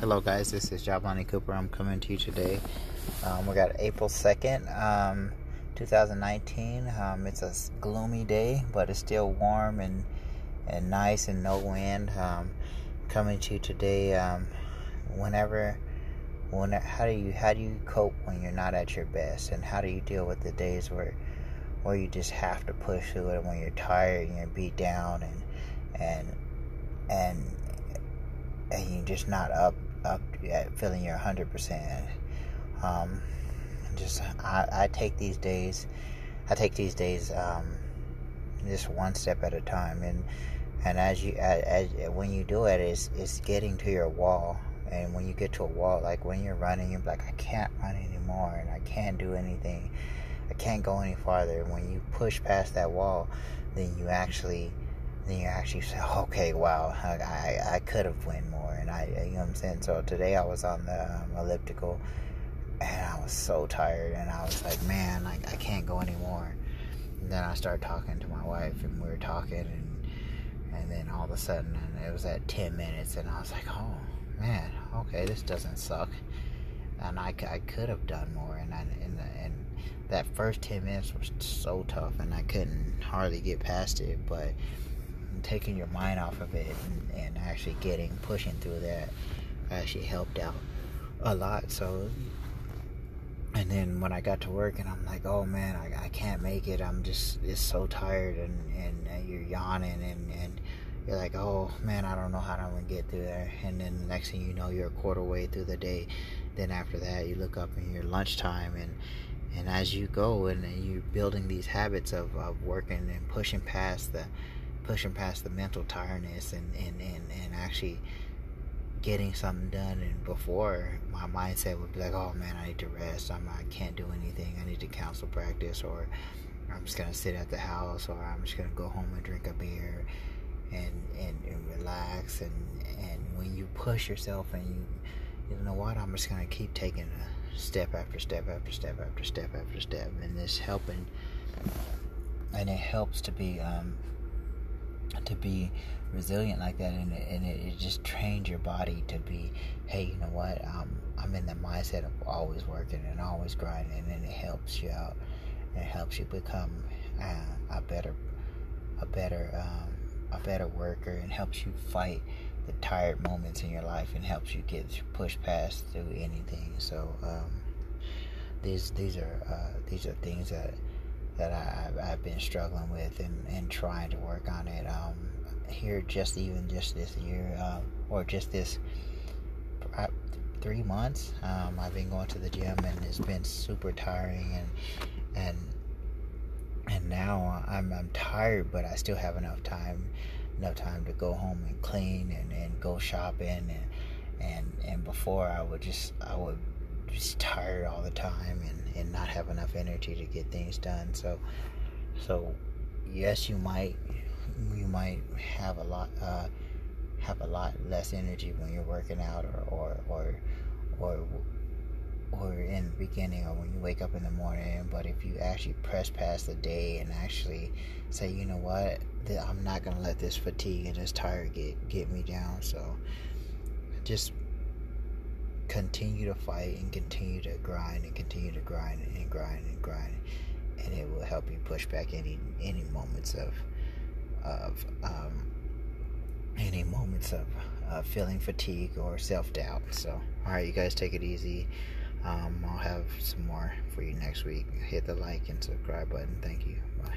Hello, guys. This is Jabani Cooper. I'm coming to you today. Um, we got April 2nd, um, 2019. Um, it's a gloomy day, but it's still warm and and nice and no wind. Um, coming to you today. Um, whenever, when, how do you how do you cope when you're not at your best, and how do you deal with the days where where you just have to push through it when you're tired and you're beat down and and and and you're just not up up at feeling you're 100%. Um, just I, I take these days, I take these days um, just one step at a time, and and as you as, as when you do it, it's it's getting to your wall, and when you get to a wall, like when you're running, you're like I can't run anymore, and I can't do anything, I can't go any farther. When you push past that wall, then you actually then you actually say, okay, wow, I, I, could have went more. And I, you know what I'm saying? So today I was on the um, elliptical and I was so tired and I was like, man, like I can't go anymore. And then I started talking to my wife and we were talking and and then all of a sudden it was at 10 minutes and I was like, oh man, okay, this doesn't suck. And I, I could have done more and I, and, and that first 10 minutes was so tough and I couldn't hardly get past it, but taking your mind off of it and, and actually getting pushing through that actually helped out a lot. So, and then when I got to work and I'm like, oh man, I, I can't make it. I'm just it's so tired and, and, and you're yawning and, and you're like, oh man, I don't know how I'm gonna get through there. And then the next thing you know, you're a quarter way through the day. Then after that, you look up in your lunchtime and and as you go and you're building these habits of, of working and pushing past the pushing past the mental tiredness and, and, and, and actually getting something done. And before my mindset would be like oh man i need to rest. I'm, i can't do anything. I need to cancel practice or i'm just gonna sit at the house or i'm just gonna go home and drink a beer and and, and relax. And and when you push yourself and you you know what? I'm just gonna keep taking a step after step after step after step after step. And this helping and it helps to be um, to be resilient like that and, it, and it, it, just trains your body to be hey you know what um, i'm in the mindset of always working and always grinding and it helps you out. It helps you become uh, a better a better um, a better worker and helps you fight the tired moments in your life and helps you get pushed past through anything. So um, these these are uh, these are things that that I, have been struggling with and, and trying to work on it. Um, here, just even just this year, uh, or just this uh, three months, um, I've been going to the gym and it's been super tiring and and and now I'm I'm tired, but I still have enough time enough time to go home and clean and, and go shopping and and and before I would just I would just tired all the time and, and not have enough energy to get things done. So, so yes, you might you might have a lot uh, have a lot less energy when you're working out or or or or or in the beginning or when you wake up in the morning. But if you actually press past the day and actually say you know what? I'm not to let this fatigue and this tired get get me down. So just continue to fight and continue to grind and continue to grind and grind and grind and it will help you push back any any moments of of um, any moments of uh, feeling fatigue or self-doubt. So all right you guys take it easy. Um, i'll have some more for you next week. Hit the like and subscribe button. Thank you. Bye